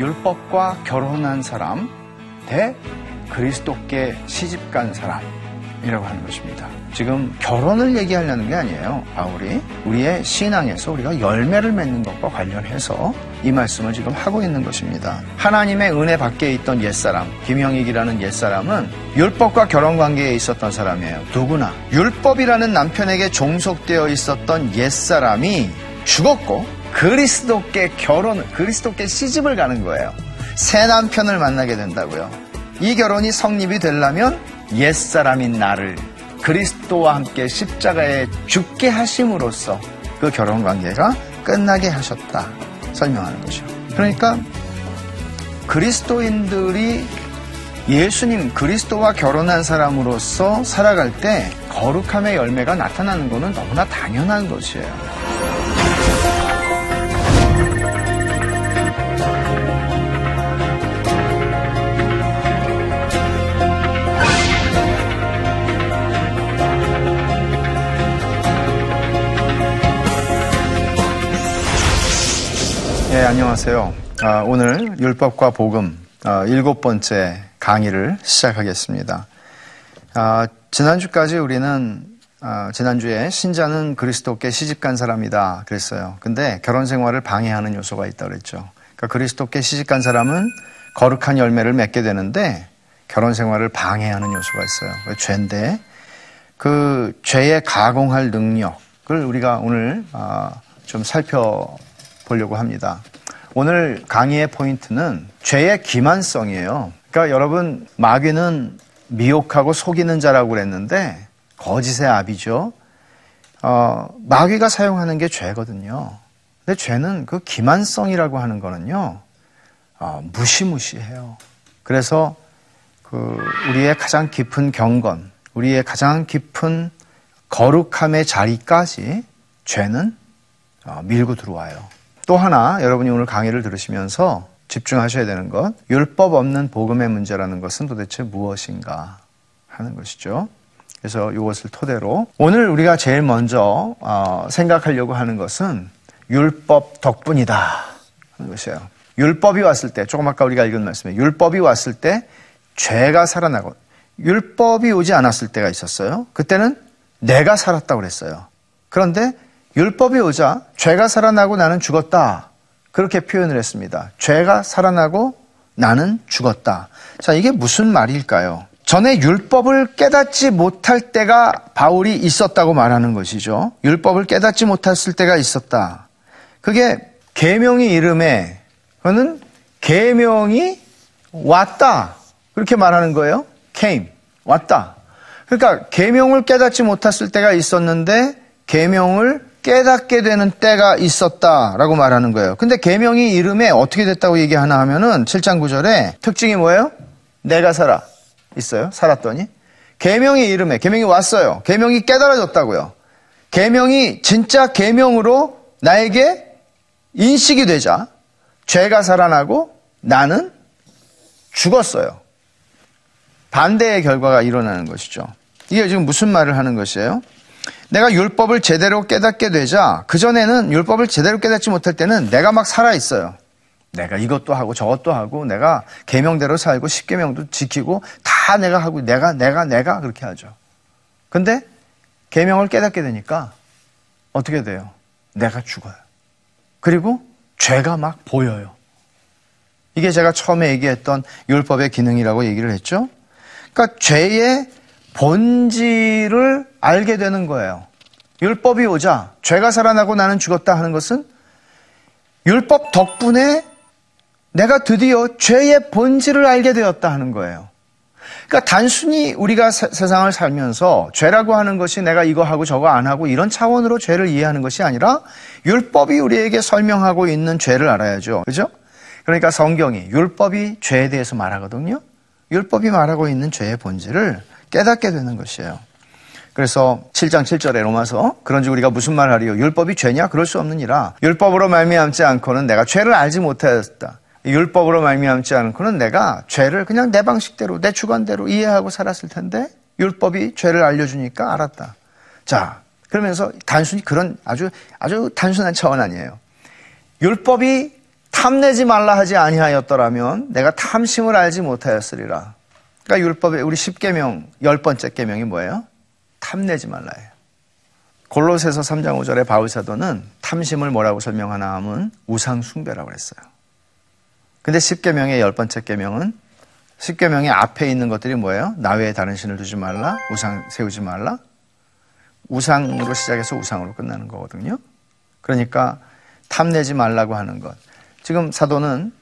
율법과 결혼한 사람 대 그리스도께 시집간 사람이라고 하는 것입니다. 지금 결혼을 얘기하려는 게 아니에요. 바울이 우리의 신앙에서 우리가 열매를 맺는 것과 관련해서 이 말씀을 지금 하고 있는 것입니다. 하나님의 은혜 밖에 있던 옛사람, 김영익이라는 옛사람은 율법과 결혼 관계에 있었던 사람이에요. 누구나 율법이라는 남편에게 종속되어 있었던 옛사람이 죽었고 그리스도께 결혼, 그리스도께 시집을 가는 거예요. 새 남편을 만나게 된다고요. 이 결혼이 성립이 되려면 옛사람인 나를 그리스도와 함께 십자가에 죽게 하심으로써 그 결혼 관계가 끝나게 하셨다. 설명하는 거죠. 그러니까 그리스도인들이 예수님 그리스도와 결혼한 사람으로서 살아갈 때 거룩함의 열매가 나타나는 것은 너무나 당연한 것이에요. 예, 안녕하세요. 아, 오늘 율법과 복음 아, 일곱 번째 강의를 시작하겠습니다. 아, 지난주까지 우리는 아, 지난주에 신자는 그리스도께 시집간 사람이다 그랬어요. 근데 결혼 생활을 방해하는 요소가 있다 그랬죠. 그러니까 그리스도께 시집간 사람은 거룩한 열매를 맺게 되는데 결혼 생활을 방해하는 요소가 있어요. 그 죄인데 그 죄에 가공할 능력을 우리가 오늘 아, 좀 살펴 보려고 합니다. 오늘 강의의 포인트는 죄의 기만성이에요. 그러니까 여러분 마귀는 미혹하고 속이는 자라고 그랬는데 거짓의 압이죠. 어, 마귀가 사용하는 게 죄거든요. 근데 죄는 그 기만성이라고 하는 거는요, 어, 무시무시해요. 그래서 그 우리의 가장 깊은 경건, 우리의 가장 깊은 거룩함의 자리까지 죄는 어, 밀고 들어와요. 또 하나 여러분이 오늘 강의를 들으시면서 집중하셔야 되는 것, 율법 없는 복음의 문제라는 것은 도대체 무엇인가 하는 것이죠. 그래서 이것을 토대로 오늘 우리가 제일 먼저 어, 생각하려고 하는 것은 율법 덕분이다 하는 것이에요. 율법이 왔을 때 조금 아까 우리가 읽은 말씀에 율법이 왔을 때 죄가 살아나고 율법이 오지 않았을 때가 있었어요. 그때는 내가 살았다고 그랬어요. 그런데 율법이 오자 죄가 살아나고 나는 죽었다. 그렇게 표현을 했습니다. 죄가 살아나고 나는 죽었다. 자, 이게 무슨 말일까요? 전에 율법을 깨닫지 못할 때가 바울이 있었다고 말하는 것이죠. 율법을 깨닫지 못했을 때가 있었다. 그게 계명의 이름에 그는 계명이 왔다. 그렇게 말하는 거예요. came 왔다. 그러니까 계명을 깨닫지 못했을 때가 있었는데 계명을 깨닫게 되는 때가 있었다라고 말하는 거예요. 근데 계명이 이름에 어떻게 됐다고 얘기하나 하면은 7장 9절에 특징이 뭐예요? 내가 살아 있어요. 살았더니 계명이 이름에 계명이 왔어요. 계명이 깨달아졌다고요. 계명이 진짜 계명으로 나에게 인식이 되자 죄가 살아나고 나는 죽었어요. 반대의 결과가 일어나는 것이죠. 이게 지금 무슨 말을 하는 것이에요? 내가 율법을 제대로 깨닫게 되자 그전에는 율법을 제대로 깨닫지 못할 때는 내가 막 살아 있어요. 내가 이것도 하고 저것도 하고 내가 계명대로 살고 십계명도 지키고 다 내가 하고 내가 내가 내가 그렇게 하죠. 근데 계명을 깨닫게 되니까 어떻게 돼요? 내가 죽어요. 그리고 죄가 막 보여요. 이게 제가 처음에 얘기했던 율법의 기능이라고 얘기를 했죠. 그러니까 죄의 본질을 알게 되는 거예요. 율법이 오자 죄가 살아나고 나는 죽었다 하는 것은 율법 덕분에 내가 드디어 죄의 본질을 알게 되었다 하는 거예요. 그러니까 단순히 우리가 세, 세상을 살면서 죄라고 하는 것이 내가 이거 하고 저거 안 하고 이런 차원으로 죄를 이해하는 것이 아니라 율법이 우리에게 설명하고 있는 죄를 알아야죠. 그죠? 그러니까 성경이 율법이 죄에 대해서 말하거든요. 율법이 말하고 있는 죄의 본질을 깨닫게 되는 것이에요. 그래서 7장 7절에 로마서 그런지 우리가 무슨 말 하리요? 율법이 죄냐? 그럴 수 없느니라. 율법으로 말미암지 않고는 내가 죄를 알지 못하였다. 율법으로 말미암지 않고는 내가 죄를 그냥 내 방식대로 내 주관대로 이해하고 살았을 텐데 율법이 죄를 알려주니까 알았다. 자 그러면서 단순히 그런 아주 아주 단순한 차원 아니에요. 율법이 탐내지 말라 하지 아니하였더라면 내가 탐심을 알지 못하였으리라. 그러니까 율법의 우리 10계명 열 번째 계명이 뭐예요? 탐내지 말라예요. 골로새서 3장 5절에 바울 사도는 탐심을 뭐라고 설명하나 하면 우상 숭배라고 그랬어요. 근데 10계명의 열 번째 계명은 10계명의 앞에 있는 것들이 뭐예요? 나 외에 다른 신을 두지 말라, 우상 세우지 말라. 우상으로 시작해서 우상으로 끝나는 거거든요. 그러니까 탐내지 말라고 하는 것. 지금 사도는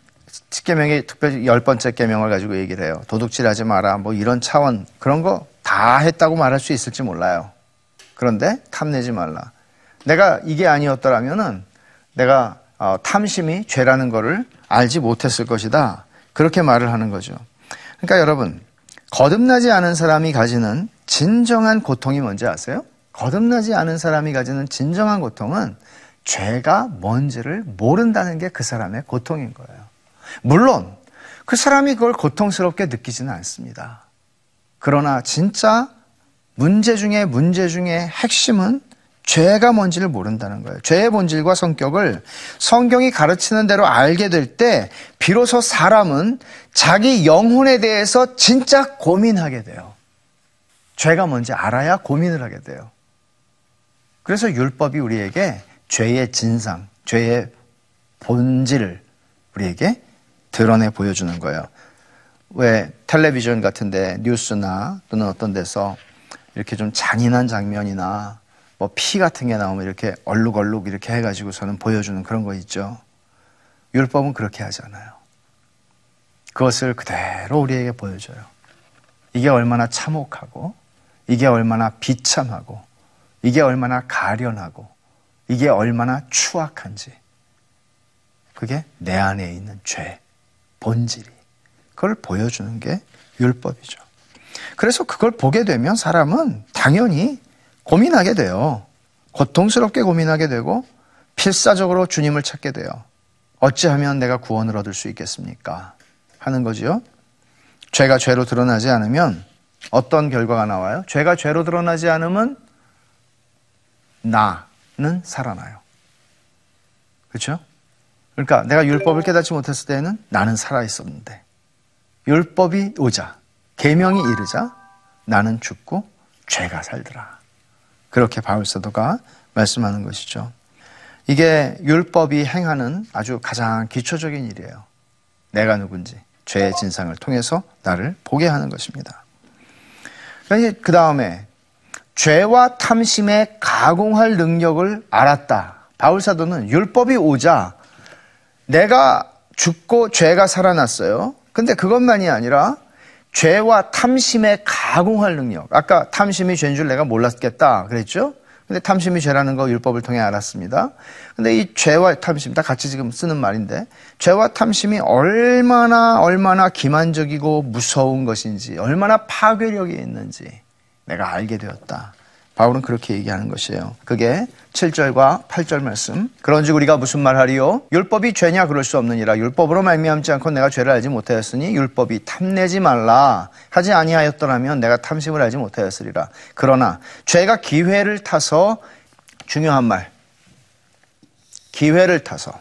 10계명의 특별히 열 번째 계명을 가지고 얘기를 해요. 도둑질하지 마라. 뭐 이런 차원 그런 거 다 했다고 말할 수 있을지 몰라요. 그런데 탐내지 말라. 내가 이게 아니었더라면은 내가 어, 탐심이 죄라는 거를 알지 못했을 것이다. 그렇게 말을 하는 거죠. 그러니까 여러분 거듭나지 않은 사람이 가지는 진정한 고통이 뭔지 아세요? 거듭나지 않은 사람이 가지는 진정한 고통은 죄가 뭔지를 모른다는 게 그 사람의 고통인 거예요. 물론 그 사람이 그걸 고통스럽게 느끼지는 않습니다. 그러나 진짜 문제 중에 문제 중에 핵심은 죄가 뭔지를 모른다는 거예요. 죄의 본질과 성격을 성경이 가르치는 대로 알게 될 때 비로소 사람은 자기 영혼에 대해서 진짜 고민하게 돼요. 죄가 뭔지 알아야 고민을 하게 돼요. 그래서 율법이 우리에게 죄의 진상, 죄의 본질을 우리에게 드러내 보여주는 거예요. 왜 텔레비전 같은데 뉴스나 또는 어떤 데서 이렇게 좀 잔인한 장면이나 뭐 피 같은 게 나오면 이렇게 얼룩얼룩 이렇게 해가지고서는 보여주는 그런 거 있죠. 율법은 그렇게 하지 않아요. 그것을 그대로 우리에게 보여줘요. 이게 얼마나 참혹하고, 이게 얼마나 비참하고, 이게 얼마나 가련하고, 이게 얼마나 추악한지. 그게 내 안에 있는 죄, 본질이. 그걸 보여주는 게 율법이죠. 그래서 그걸 보게 되면 사람은 당연히 고민하게 돼요. 고통스럽게 고민하게 되고 필사적으로 주님을 찾게 돼요. 어찌하면 내가 구원을 얻을 수 있겠습니까? 하는 거지요. 죄가 죄로 드러나지 않으면 어떤 결과가 나와요? 죄가 죄로 드러나지 않으면 나는 살아나요. 그렇죠? 그러니까 내가 율법을 깨닫지 못했을 때에는 나는 살아 있었는데 율법이 오자 계명이 이르자 나는 죽고 죄가 살더라. 그렇게 바울 사도가 말씀하는 것이죠. 이게 율법이 행하는 아주 가장 기초적인 일이에요. 내가 누군지 죄의 진상을 통해서 나를 보게 하는 것입니다. 그 다음에 죄와 탐심에 가공할 능력을 알았다. 바울 사도는 율법이 오자 내가 죽고 죄가 살아났어요. 근데 그것만이 아니라 죄와 탐심에 가공할 능력. 아까 탐심이 죄인 줄 내가 몰랐겠다 그랬죠? 근데 탐심이 죄라는 거 율법을 통해 알았습니다. 근데 이 죄와 탐심 다 같이 지금 쓰는 말인데 죄와 탐심이 얼마나 얼마나 기만적이고 무서운 것인지 얼마나 파괴력이 있는지 내가 알게 되었다. 바울은 그렇게 얘기하는 것이에요. 그게 7절과 8절 말씀. 그런즉 우리가 무슨 말하리요? 율법이 죄냐 그럴 수 없느니라. 율법으로 말미암지 않고 내가 죄를 알지 못하였으니 율법이 탐내지 말라 하지 아니하였더라면 내가 탐심을 알지 못하였으리라. 그러나 죄가 기회를 타서 중요한 말. 기회를 타서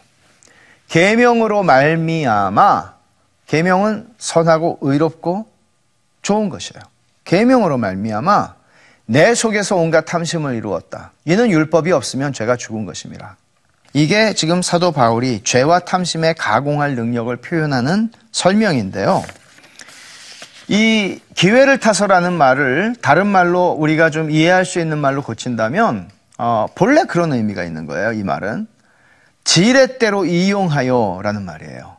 계명으로 말미암아 계명은 선하고 의롭고 좋은 것이에요. 계명으로 말미암아 내 속에서 온갖 탐심을 이루었다. 이는 율법이 없으면 죄가 죽은 것입니다. 이게 지금 사도 바울이 죄와 탐심에 가공할 능력을 표현하는 설명인데요. 이 기회를 타서라는 말을 다른 말로 우리가 좀 이해할 수 있는 말로 고친다면 어, 본래 그런 의미가 있는 거예요. 이 말은 지렛대로 이용하여라는 말이에요.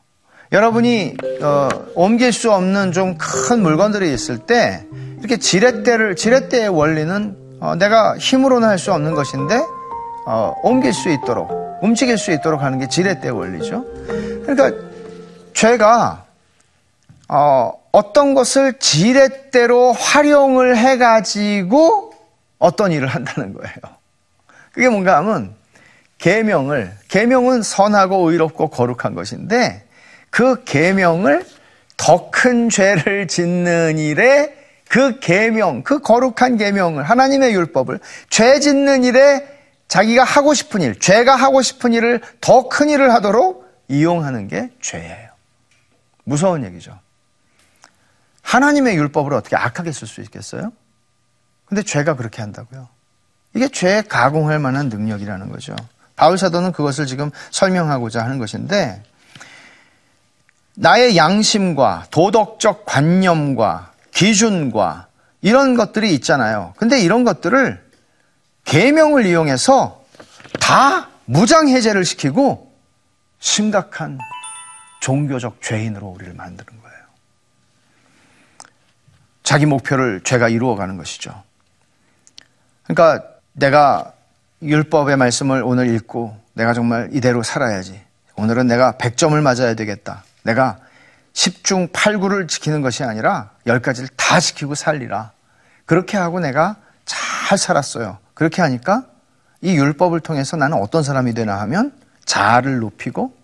여러분이 어, 옮길 수 없는 좀 큰 물건들이 있을 때 이렇게 지렛대를 지렛대의 원리는 어, 내가 힘으로는 할 수 없는 것인데 어, 옮길 수 있도록 움직일 수 있도록 하는 게 지렛대 원리죠. 그러니까 죄가 어, 어떤 것을 지렛대로 활용을 해가지고 어떤 일을 한다는 거예요. 그게 뭔가 하면 계명을 계명은 선하고 의롭고 거룩한 것인데 그 계명을 더 큰 죄를 짓는 일에 그 계명, 그 거룩한 계명을 하나님의 율법을 죄 짓는 일에 자기가 하고 싶은 일, 죄가 하고 싶은 일을 더 큰 일을 하도록 이용하는 게 죄예요. 무서운 얘기죠. 하나님의 율법을 어떻게 악하게 쓸 수 있겠어요? 근데 죄가 그렇게 한다고요. 이게 죄 가공할 만한 능력이라는 거죠. 바울 사도는 그것을 지금 설명하고자 하는 것인데 나의 양심과 도덕적 관념과 기준과 이런 것들이 있잖아요. 근데 이런 것들을 계명을 이용해서 다 무장 해제를 시키고 심각한 종교적 죄인으로 우리를 만드는 거예요. 자기 목표를 죄가 이루어가는 것이죠. 그러니까 내가 율법의 말씀을 오늘 읽고 내가 정말 이대로 살아야지. 오늘은 내가 100점을 맞아야 되겠다. 내가 10중 8구를 지키는 것이 아니라 10가지를 다 지키고 살리라. 그렇게 하고 내가 잘 살았어요. 그렇게 하니까 이 율법을 통해서 나는 어떤 사람이 되나 하면 자아를 높이고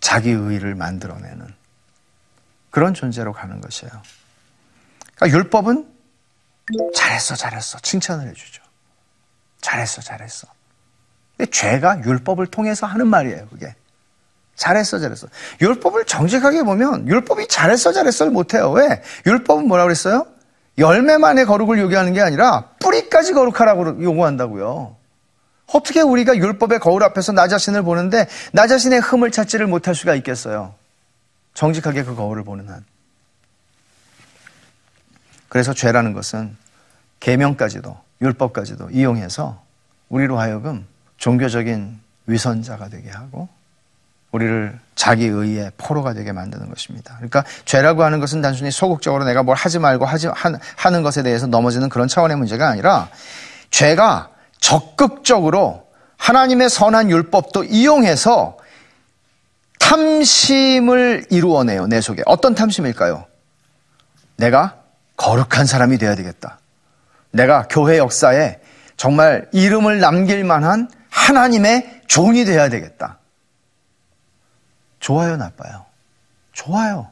자기 의를 만들어내는 그런 존재로 가는 것이에요. 그러니까 율법은 잘했어, 잘했어. 칭찬을 해주죠. 잘했어, 잘했어. 근데 죄가 율법을 통해서 하는 말이에요, 그게. 잘했어, 잘했어. 율법을 정직하게 보면 율법이 잘했어, 잘했어를 못해요. 왜? 율법은 뭐라고 그랬어요? 열매만의 거룩을 요구하는 게 아니라 뿌리까지 거룩하라고 요구한다고요. 어떻게 우리가 율법의 거울 앞에서 나 자신을 보는데 나 자신의 흠을 찾지를 못할 수가 있겠어요? 정직하게 그 거울을 보는 한. 그래서 죄라는 것은 계명까지도 율법까지도 이용해서 우리로 하여금 종교적인 위선자가 되게 하고 우리를 자기 의의 포로가 되게 만드는 것입니다. 그러니까 죄라고 하는 것은 단순히 소극적으로 내가 뭘 하지 말고 하지 하 는 것에 대해서 넘어지는 그런 차원의 문제가 아니라 죄가 적극적으로 하나님의 선한 율법도 이용해서 탐심을 이루어내요, 내 속에. 어떤 탐심일까요? 내가 거룩한 사람이 되어야 되겠다. 내가 교회 역사에 정말 이름을 남길 만한 하나님의 종이 되어야 되겠다. 좋아요, 나빠요? 좋아요.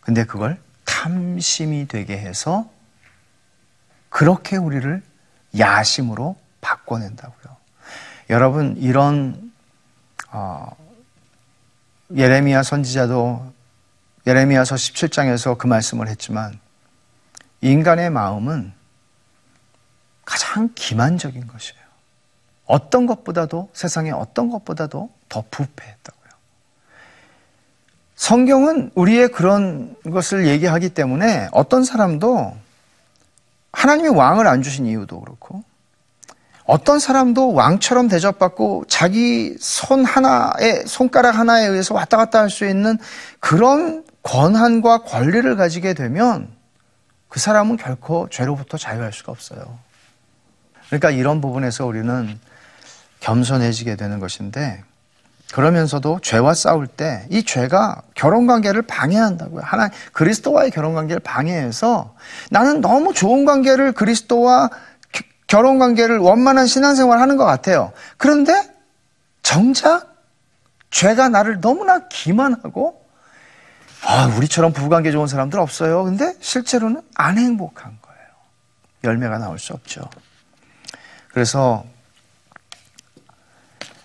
근데 그걸 탐심이 되게 해서 그렇게 우리를 야심으로 바꿔낸다고요. 여러분, 이런, 어, 예레미야 선지자도 예레미야서 17장에서 그 말씀을 했지만 인간의 마음은 가장 기만적인 것이에요. 어떤 것보다도 세상의 어떤 것보다도 더 부패했다고요. 성경은 우리의 그런 것을 얘기하기 때문에 어떤 사람도 하나님이 왕을 안 주신 이유도 그렇고 어떤 사람도 왕처럼 대접받고 자기 손 하나에 손가락 하나에 의해서 왔다 갔다 할 수 있는 그런 권한과 권리를 가지게 되면 그 사람은 결코 죄로부터 자유할 수가 없어요. 그러니까 이런 부분에서 우리는 겸손해지게 되는 것인데 그러면서도 죄와 싸울 때 이 죄가 결혼 관계를 방해한다고요. 하나 그리스도와의 결혼 관계를 방해해서 나는 너무 좋은 관계를 그리스도와 결혼 관계를 원만한 신앙생활 하는 것 같아요. 그런데 정작 죄가 나를 너무나 기만하고 아, 우리처럼 부부관계 좋은 사람들 없어요. 근데 실제로는 안 행복한 거예요. 열매가 나올 수 없죠. 그래서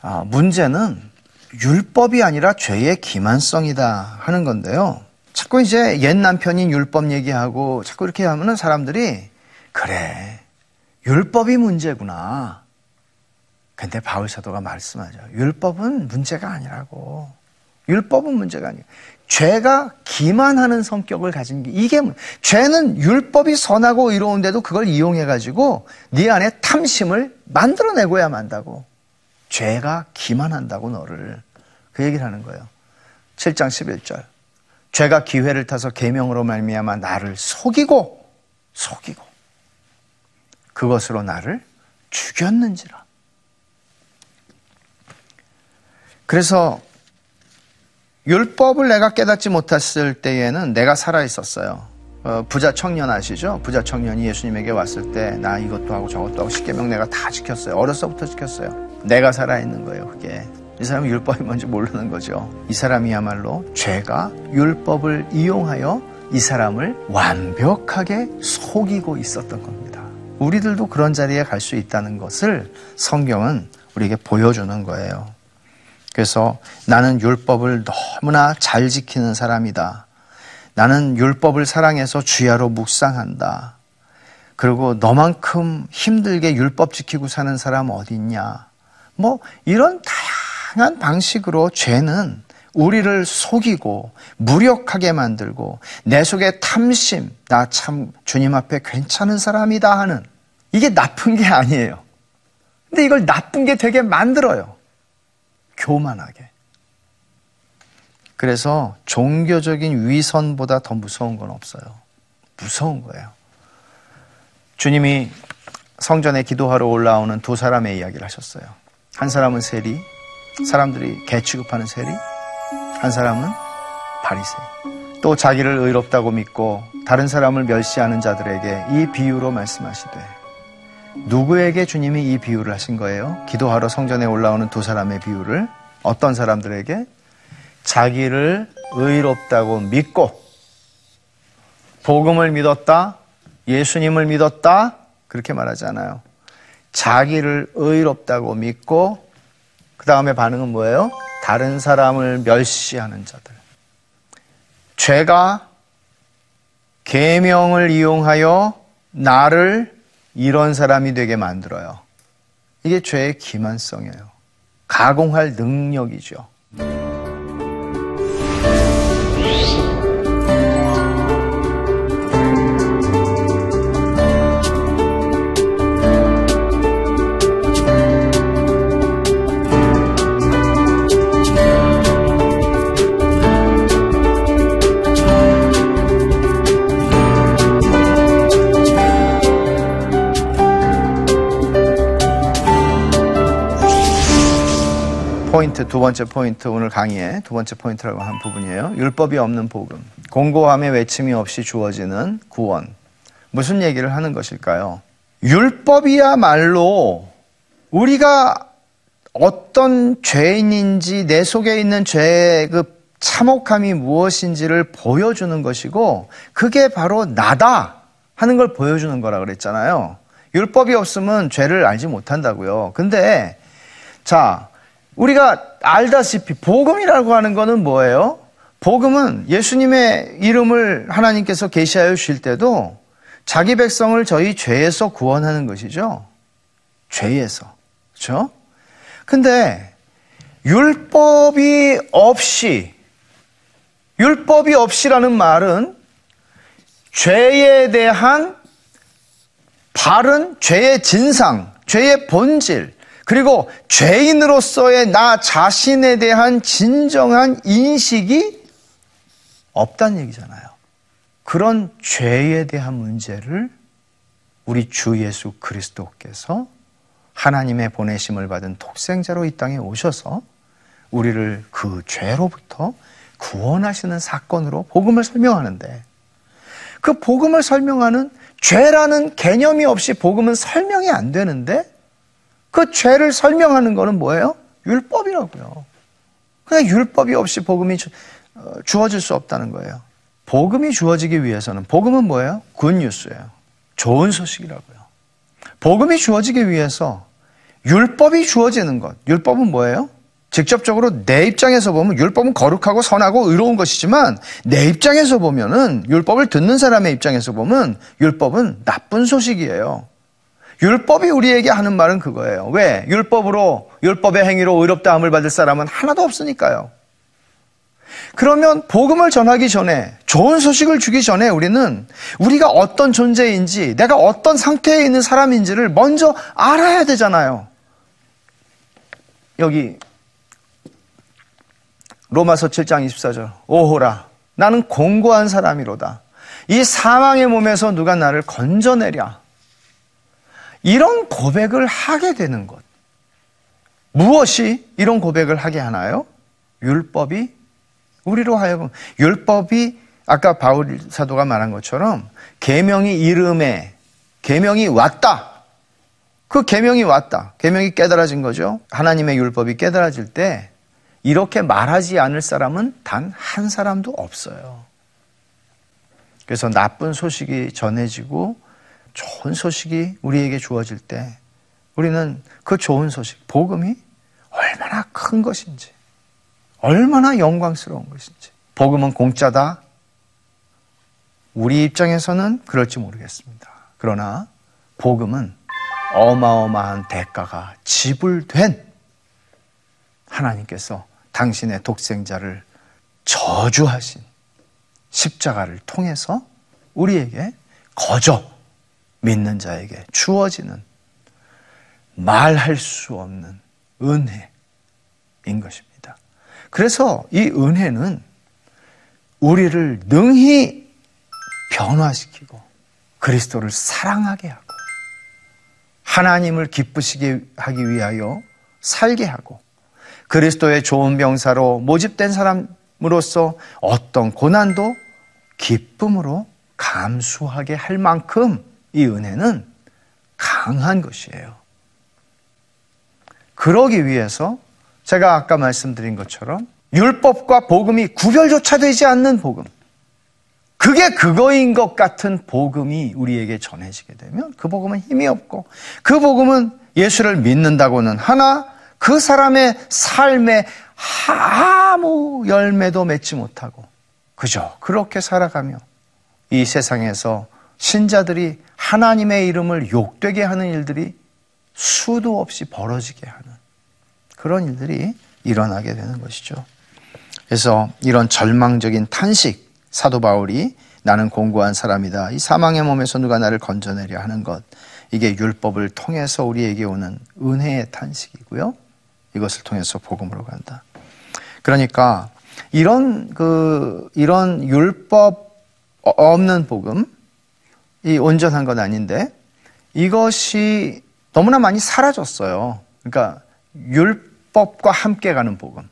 아, 문제는 율법이 아니라 죄의 기만성이다 하는 건데요. 자꾸 이제 옛 남편인 율법 얘기하고 자꾸 이렇게 하면은 사람들이 그래 율법이 문제구나. 근데 바울 사도가 말씀하죠. 율법은 문제가 아니라고. 율법은 문제가 아니에요. 죄가 기만하는 성격을 가진 게 이게 뭐, 죄는 율법이 선하고 이로운데도 그걸 이용해 가지고 네 안에 탐심을 만들어내고야 만다고. 죄가 기만한다고 너를 그 얘기를 하는 거예요. 7장 11절. 죄가 기회를 타서 계명으로 말미암아 나를 속이고 속이고 그것으로 나를 죽였는지라. 그래서 율법을 내가 깨닫지 못했을 때에는 내가 살아 있었어요. 어, 부자 청년 아시죠? 부자 청년이 예수님에게 왔을 때 나 이것도 하고 저것도 하고 십계명 내가 다 지켰어요. 어려서부터 지켰어요. 내가 살아 있는 거예요. 그게 이 사람이 율법이 뭔지 모르는 거죠. 이 사람이야말로 죄가 율법을 이용하여 이 사람을 완벽하게 속이고 있었던 겁니다. 우리들도 그런 자리에 갈 수 있다는 것을 성경은 우리에게 보여주는 거예요. 그래서 나는 율법을 너무나 잘 지키는 사람이다. 나는 율법을 사랑해서 주야로 묵상한다. 그리고 너만큼 힘들게 율법 지키고 사는 사람 어디 있냐. 뭐 이런 다양한 방식으로 죄는 우리를 속이고 무력하게 만들고 내 속에 탐심, 나 참 주님 앞에 괜찮은 사람이다 하는 이게 나쁜 게 아니에요. 근데 이걸 나쁜 게 되게 만들어요. 교만하게. 그래서 종교적인 위선보다 더 무서운 건 없어요. 무서운 거예요. 주님이 성전에 기도하러 올라오는 두 사람의 이야기를 하셨어요. 한 사람은 세리, 사람들이 개 취급하는 세리, 한 사람은 바리새인. 또 자기를 의롭다고 믿고 다른 사람을 멸시하는 자들에게 이 비유로 말씀하시되 누구에게 주님이 이 비유를 하신 거예요? 기도하러 성전에 올라오는 두 사람의 비유를 어떤 사람들에게 자기를 의롭다고 믿고 복음을 믿었다, 예수님을 믿었다 그렇게 말하지 않아요. 자기를 의롭다고 믿고 그 다음에 반응은 뭐예요? 다른 사람을 멸시하는 자들. 죄가 계명을 이용하여 나를 이런 사람이 되게 만들어요. 이게 죄의 기만성이에요. 가공할 능력이죠. 포인트, 두 번째 포인트, 오늘 강의의 두 번째 포인트라고 한 부분이에요. 율법이 없는 복음. 곤고함의 외침이 없이 주어지는 구원. 무슨 얘기를 하는 것일까요? 율법이야말로 우리가 어떤 죄인인지 내 속에 있는 죄의 그 참혹함이 무엇인지를 보여주는 것이고 그게 바로 나다 하는 걸 보여주는 거라 그랬잖아요. 율법이 없으면 죄를 알지 못한다고요. 근데 자, 우리가 알다시피 복음이라고 하는 것은 뭐예요? 복음은 예수님의 이름을 하나님께서 계시하여 주실 때도 자기 백성을 저희 죄에서 구원하는 것이죠. 죄에서. 그렇죠? 근데 율법이 없이 율법이 없이라는 말은 죄에 대한 바른 죄의 진상, 죄의 본질, 그리고 죄인으로서의 나 자신에 대한 진정한 인식이 없다는 얘기잖아요. 그런 죄에 대한 문제를 우리 주 예수 그리스도께서 하나님의 보내심을 받은 독생자로 이 땅에 오셔서 우리를 그 죄로부터 구원하시는 사건으로 복음을 설명하는데 그 복음을 설명하는 죄라는 개념이 없이 복음은 설명이 안 되는데 그 죄를 설명하는 거는 뭐예요? 율법이라고요. 그냥 율법이 없이 복음이 어, 주어질 수 없다는 거예요. 복음이 주어지기 위해서는 복음은 뭐예요? 굿뉴스예요. 좋은 소식이라고요. 복음이 주어지기 위해서 율법이 주어지는 것. 율법은 뭐예요? 직접적으로 내 입장에서 보면 율법은 거룩하고 선하고 의로운 것이지만 내 입장에서 보면은 율법을 듣는 사람의 입장에서 보면 율법은 나쁜 소식이에요. 율법이 우리에게 하는 말은 그거예요. 왜? 율법으로, 율법의 행위로 의롭다함을 받을 사람은 하나도 없으니까요. 그러면 복음을 전하기 전에, 좋은 소식을 주기 전에 우리는 우리가 어떤 존재인지, 내가 어떤 상태에 있는 사람인지를 먼저 알아야 되잖아요. 여기, 로마서 7장 24절. 오호라. 나는 공고한 사람이로다. 이 사망의 몸에서 누가 나를 건져내랴. 이런 고백을 하게 되는 것. 무엇이 이런 고백을 하게 하나요? 율법이 우리로 하여금 율법이 아까 바울 사도가 말한 것처럼 계명이 이름에 계명이 왔다. 그 계명이 왔다. 계명이 깨달아진 거죠. 하나님의 율법이 깨달아질 때 이렇게 말하지 않을 사람은 단 한 사람도 없어요. 그래서 나쁜 소식이 전해지고 좋은 소식이 우리에게 주어질 때 우리는 그 좋은 소식, 복음이 얼마나 큰 것인지, 얼마나 영광스러운 것인지. 복음은 공짜다. 우리 입장에서는 그럴지 모르겠습니다. 그러나 복음은 어마어마한 대가가 지불된 하나님께서 당신의 독생자를 저주하신 십자가를 통해서 우리에게 거저 믿는 자에게 주어지는 말할 수 없는 은혜인 것입니다. 그래서 이 은혜는 우리를 능히 변화시키고 그리스도를 사랑하게 하고 하나님을 기쁘시게 하기 위하여 살게 하고 그리스도의 좋은 병사로 모집된 사람으로서 어떤 고난도 기쁨으로 감수하게 할 만큼 이 은혜는 강한 것이에요. 그러기 위해서 제가 아까 말씀드린 것처럼 율법과 복음이 구별조차 되지 않는 복음. 그게 그거인 것 같은 복음이 우리에게 전해지게 되면 그 복음은 힘이 없고 그 복음은 예수를 믿는다고는 하나 그 사람의 삶에 아무 열매도 맺지 못하고 그저 그렇게 살아가며 이 세상에서 신자들이 하나님의 이름을 욕되게 하는 일들이 수도 없이 벌어지게 하는 그런 일들이 일어나게 되는 것이죠. 그래서 이런 절망적인 탄식, 사도 바울이 나는 공고한 사람이다. 이 사망의 몸에서 누가 나를 건져내려 하는 것. 이게 율법을 통해서 우리에게 오는 은혜의 탄식이고요. 이것을 통해서 복음으로 간다. 그러니까 이런 그 이런 율법 없는 복음 이 온전한 건 아닌데 이것이 너무나 많이 사라졌어요. 그러니까 율법과 함께 가는 복음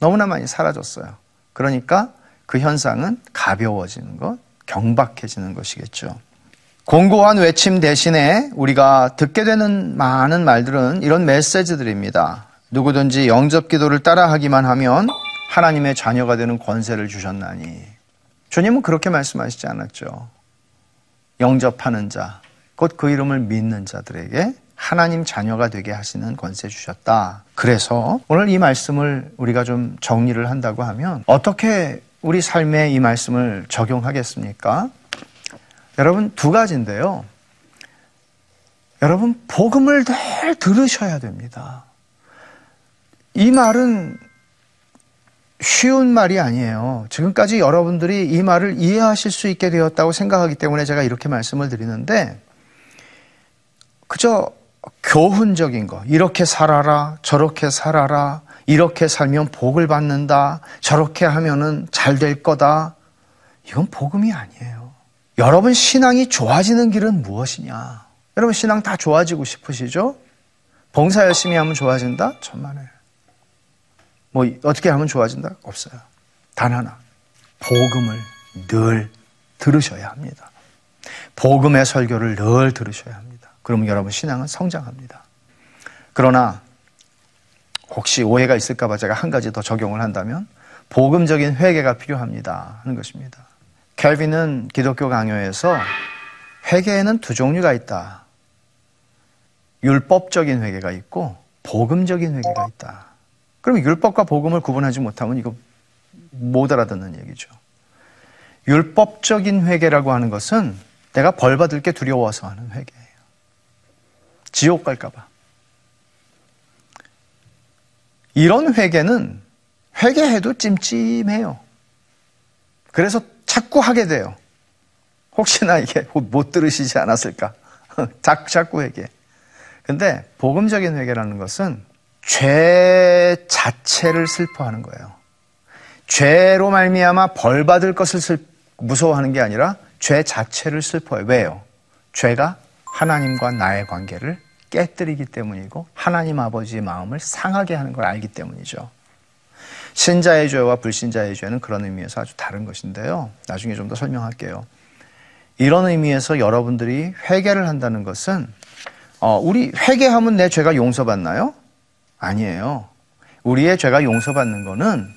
너무나 많이 사라졌어요. 그러니까 그 현상은 가벼워지는 것, 경박해지는 것이겠죠. 공고한 외침 대신에 우리가 듣게 되는 많은 말들은 이런 메시지들입니다. 누구든지 영접 기도를 따라하기만 하면 하나님의 자녀가 되는 권세를 주셨나니. 주님은 그렇게 말씀하시지 않았죠. 영접하는 자, 곧 그 이름을 믿는 자들에게 하나님 자녀가 되게 하시는 권세 주셨다. 그래서 오늘 이 말씀을 우리가 좀 정리를 한다고 하면 어떻게 우리 삶에 이 말씀을 적용하겠습니까? 여러분 두 가지인데요. 여러분 복음을 늘 들으셔야 됩니다. 이 말은 쉬운 말이 아니에요. 지금까지 여러분들이 이 말을 이해하실 수 있게 되었다고 생각하기 때문에 제가 이렇게 말씀을 드리는데 그저 교훈적인 거, 이렇게 살아라, 저렇게 살아라, 이렇게 살면 복을 받는다, 저렇게 하면은 잘 될 거다. 이건 복음이 아니에요. 여러분 신앙이 좋아지는 길은 무엇이냐? 여러분 신앙 다 좋아지고 싶으시죠? 봉사 열심히 하면 좋아진다? 천만에. 뭐 어떻게 하면 좋아진다? 없어요. 단 하나. 복음을 늘 들으셔야 합니다. 복음의 설교를 늘 들으셔야 합니다. 그러면 여러분 신앙은 성장합니다. 그러나 혹시 오해가 있을까봐 제가 한 가지 더 적용을 한다면 복음적인 회개가 필요합니다 하는 것입니다. 켈빈은 기독교 강요에서 회개에는 두 종류가 있다. 율법적인 회개가 있고 복음적인 회개가 있다. 그럼 율법과 복음을 구분하지 못하면 이거 못 알아듣는 얘기죠. 율법적인 회개라고 하는 것은 내가 벌 받을 게 두려워서 하는 회개예요. 지옥 갈까 봐. 이런 회개는 회개해도 찜찜해요. 그래서 자꾸 하게 돼요. 혹시나 이게 못 들으시지 않았을까? 자꾸 회개. 근데 복음적인 회개라는 것은 죄 자체를 슬퍼하는 거예요. 죄로 말미암아 벌 받을 것을 슬, 무서워하는 게 아니라 죄 자체를 슬퍼해요. 왜요? 죄가 하나님과 나의 관계를 깨뜨리기 때문이고 하나님 아버지의 마음을 상하게 하는 걸 알기 때문이죠. 신자의 죄와 불신자의 죄는 그런 의미에서 아주 다른 것인데요. 나중에 좀 더 설명할게요. 이런 의미에서 여러분들이 회개를 한다는 것은 어, 우리 회개하면 내 죄가 용서받나요? 아니에요. 우리의 죄가 용서받는 거는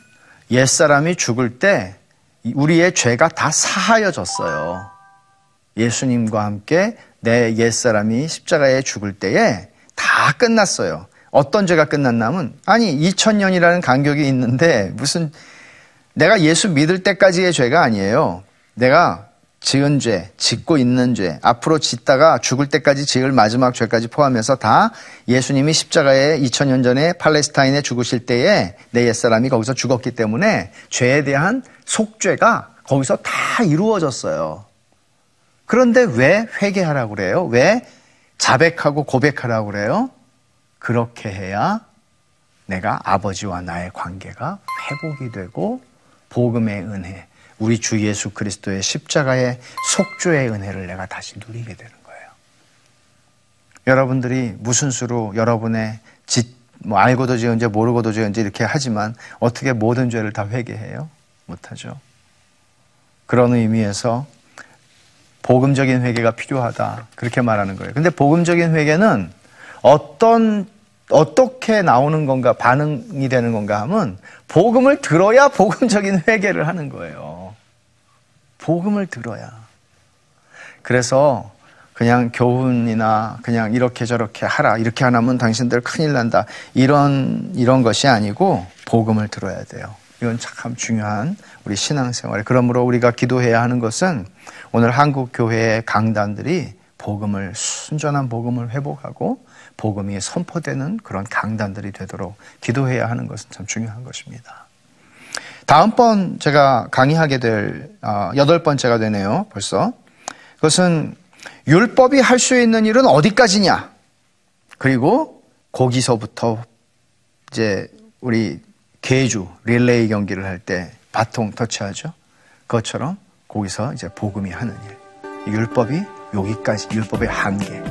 옛사람이 죽을 때 우리의 죄가 다 사하여졌어요. 예수님과 함께 내 옛사람이 십자가에 죽을 때에 다 끝났어요. 어떤 죄가 끝났냐면 아니 2000년이라는 간격이 있는데 무슨 내가 예수 믿을 때까지의 죄가 아니에요. 내가 지은 죄, 짓고 있는 죄, 앞으로 짓다가 죽을 때까지 지을 마지막 죄까지 포함해서 다 예수님이 십자가에 2000년 전에 팔레스타인에 죽으실 때에 내 옛사람이 거기서 죽었기 때문에 죄에 대한 속죄가 거기서 다 이루어졌어요. 그런데 왜 회개하라고 그래요? 왜 자백하고 고백하라고 그래요? 그렇게 해야 내가 아버지와 나의 관계가 회복이 되고 복음의 은혜, 우리 주 예수 그리스도의 십자가의 속죄의 은혜를 내가 다시 누리게 되는 거예요. 여러분들이 무슨 수로 여러분의 짓, 뭐 알고도 지은 죄, 모르고도 지은 죄 이렇게 하지만 어떻게 모든 죄를 다 회개해요? 못하죠. 그런 의미에서 복음적인 회개가 필요하다. 그렇게 말하는 거예요. 근데 복음적인 회개는 어떤 어떻게 나오는 건가 반응이 되는 건가 하면 복음을 들어야 복음적인 회개를 하는 거예요. 복음을 들어야. 그래서 그냥 교훈이나 그냥 이렇게 저렇게 하라 이렇게 안 하면 당신들 큰일 난다 이런 이런 것이 아니고 복음을 들어야 돼요. 이건 참 중요한 우리 신앙생활에 그러므로 우리가 기도해야 하는 것은 오늘 한국 교회의 강단들이 복음을 순전한 복음을 회복하고 복음이 선포되는 그런 강단들이 되도록 기도해야 하는 것은 참 중요한 것입니다. 다음번 제가 강의하게 될 어, 여덟 번째가 되네요. 벌써 그것은 율법이 할 수 있는 일은 어디까지냐? 그리고 거기서부터 이제 우리 개주 릴레이 경기를 할 때 바통 터치하죠. 그것처럼 거기서 이제 복음이 하는 일. 율법이 여기까지 율법의 한계.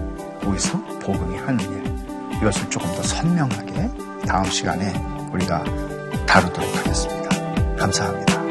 거기서 복음이 하는 일. 이것을 조금 더 선명하게 다음 시간에 우리가 다루도록 하겠습니다. 감사합니다.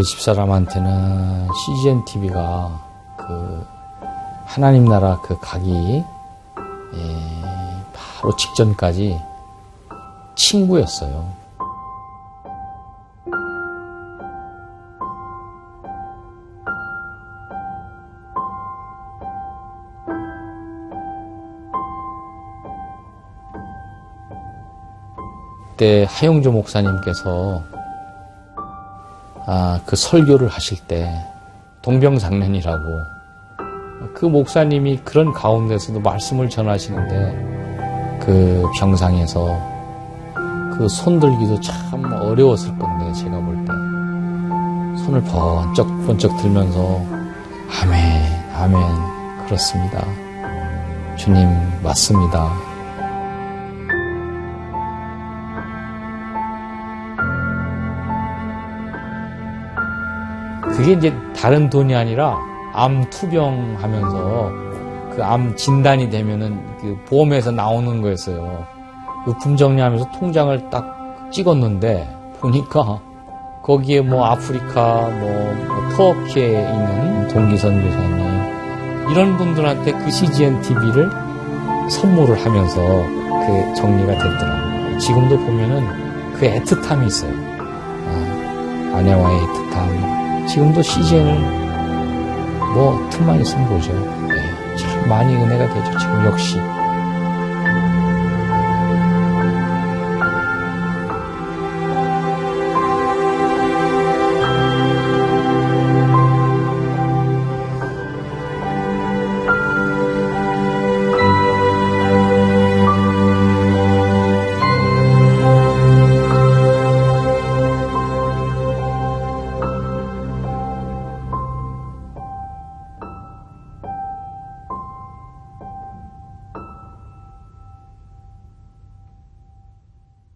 저희 집사람한테는 CGN TV가 그 하나님 나라 그 가기 예, 바로 직전까지 친구였어요. 그때 하영조 목사님께서 아, 그 설교를 하실 때 동병상련이라고 그 목사님이 그런 가운데서도 말씀을 전하시는데 그 병상에서 그 손들기도 참 어려웠을 건데 제가 볼 때. 손을 번쩍 번쩍 들면서 아멘 아멘. 그렇습니다. 주님 맞습니다 그게 이제 다른 돈이 아니라 암 투병 하면서 그 암 진단이 되면은 그 보험에서 나오는 거였어요. 의품 정리하면서 통장을 딱 찍었는데 보니까 거기에 뭐 아프리카 뭐, 뭐 터키에 있는 동기선 교사님 이런 분들한테 그 CGN TV를 선물을 하면서 그 정리가 됐더라고요. 지금도 보면은 그 애틋함이 있어요. 아, 아내와의 애틋함. 지금도 CGN을 뭐 틈만 있으면 보죠. 네, 참 많이 은혜가 되죠. 지금 역시